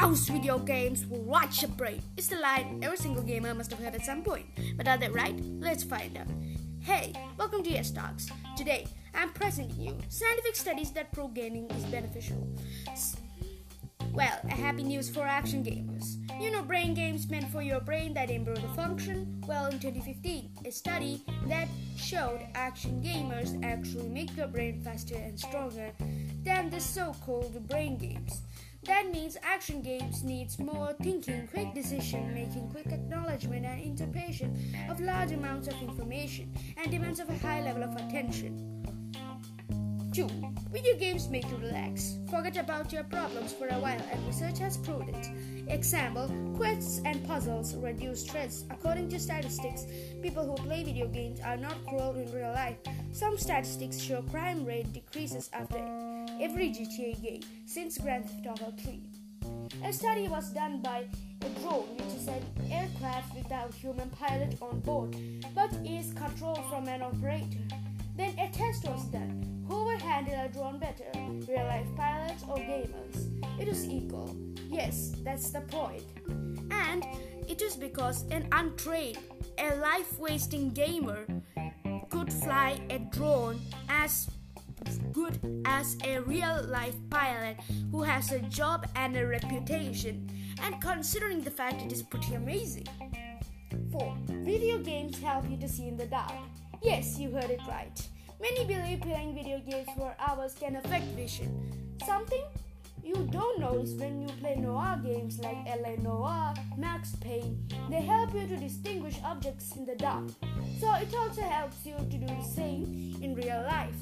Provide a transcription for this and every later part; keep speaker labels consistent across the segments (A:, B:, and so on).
A: House video games will watch your brain. It's the line every single gamer must have heard at some point. But are they right? Let's find out. Hey, welcome to Yes Talks. Today, I'm presenting you scientific studies that prove gaming is beneficial. Well, a happy news for action gamers. You know brain games meant for your brain that improve the function? Well, in 2015, a study that showed action gamers actually make your brain faster and stronger than the so-called brain games. That means action games needs more thinking, quick decision making, quick acknowledgement and interpretation of large amounts of information and demands of a high level of attention. 2. Video games make you relax. Forget about your problems for a while, and research has proved it. Example Quests and puzzles reduce stress. According to statistics, people who play video games are not cruel in real life. Some statistics show crime rate decreases after every GTA game since Grand Theft Auto 3. A study was done by a drone, which is an aircraft without human pilot on board, but is controlled from an operator. Then a test was done. Who would handle a drone better, real life pilots or gamers? It is equal. Yes, that's the point. And it is because an untrained, a life wasting gamer could fly a drone as good as a real life pilot who has a job and a reputation. And considering the fact it is pretty amazing. 4. Video games help you to see in the dark. Yes, you heard it right. Many believe playing video games for hours can affect vision. Something you don't know is when you play noir games like LA Noire, Max Payne, they help you to distinguish objects in the dark. So it also helps you to do the same in real life.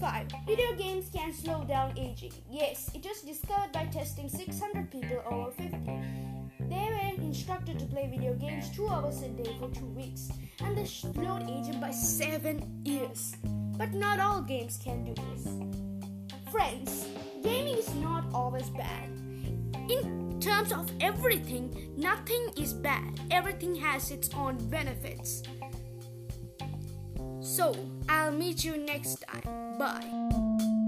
A: 5. Video games can slow down aging. Yes, it was discovered by testing 600 people over 50. They were instructed to play video games 2 hours a day for 2 weeks and they slowed aging by 7 years. But not all games can do this. Friends, gaming is not always bad. In terms of everything, nothing is bad. Everything has its own benefits. So, I'll meet you next time. Bye.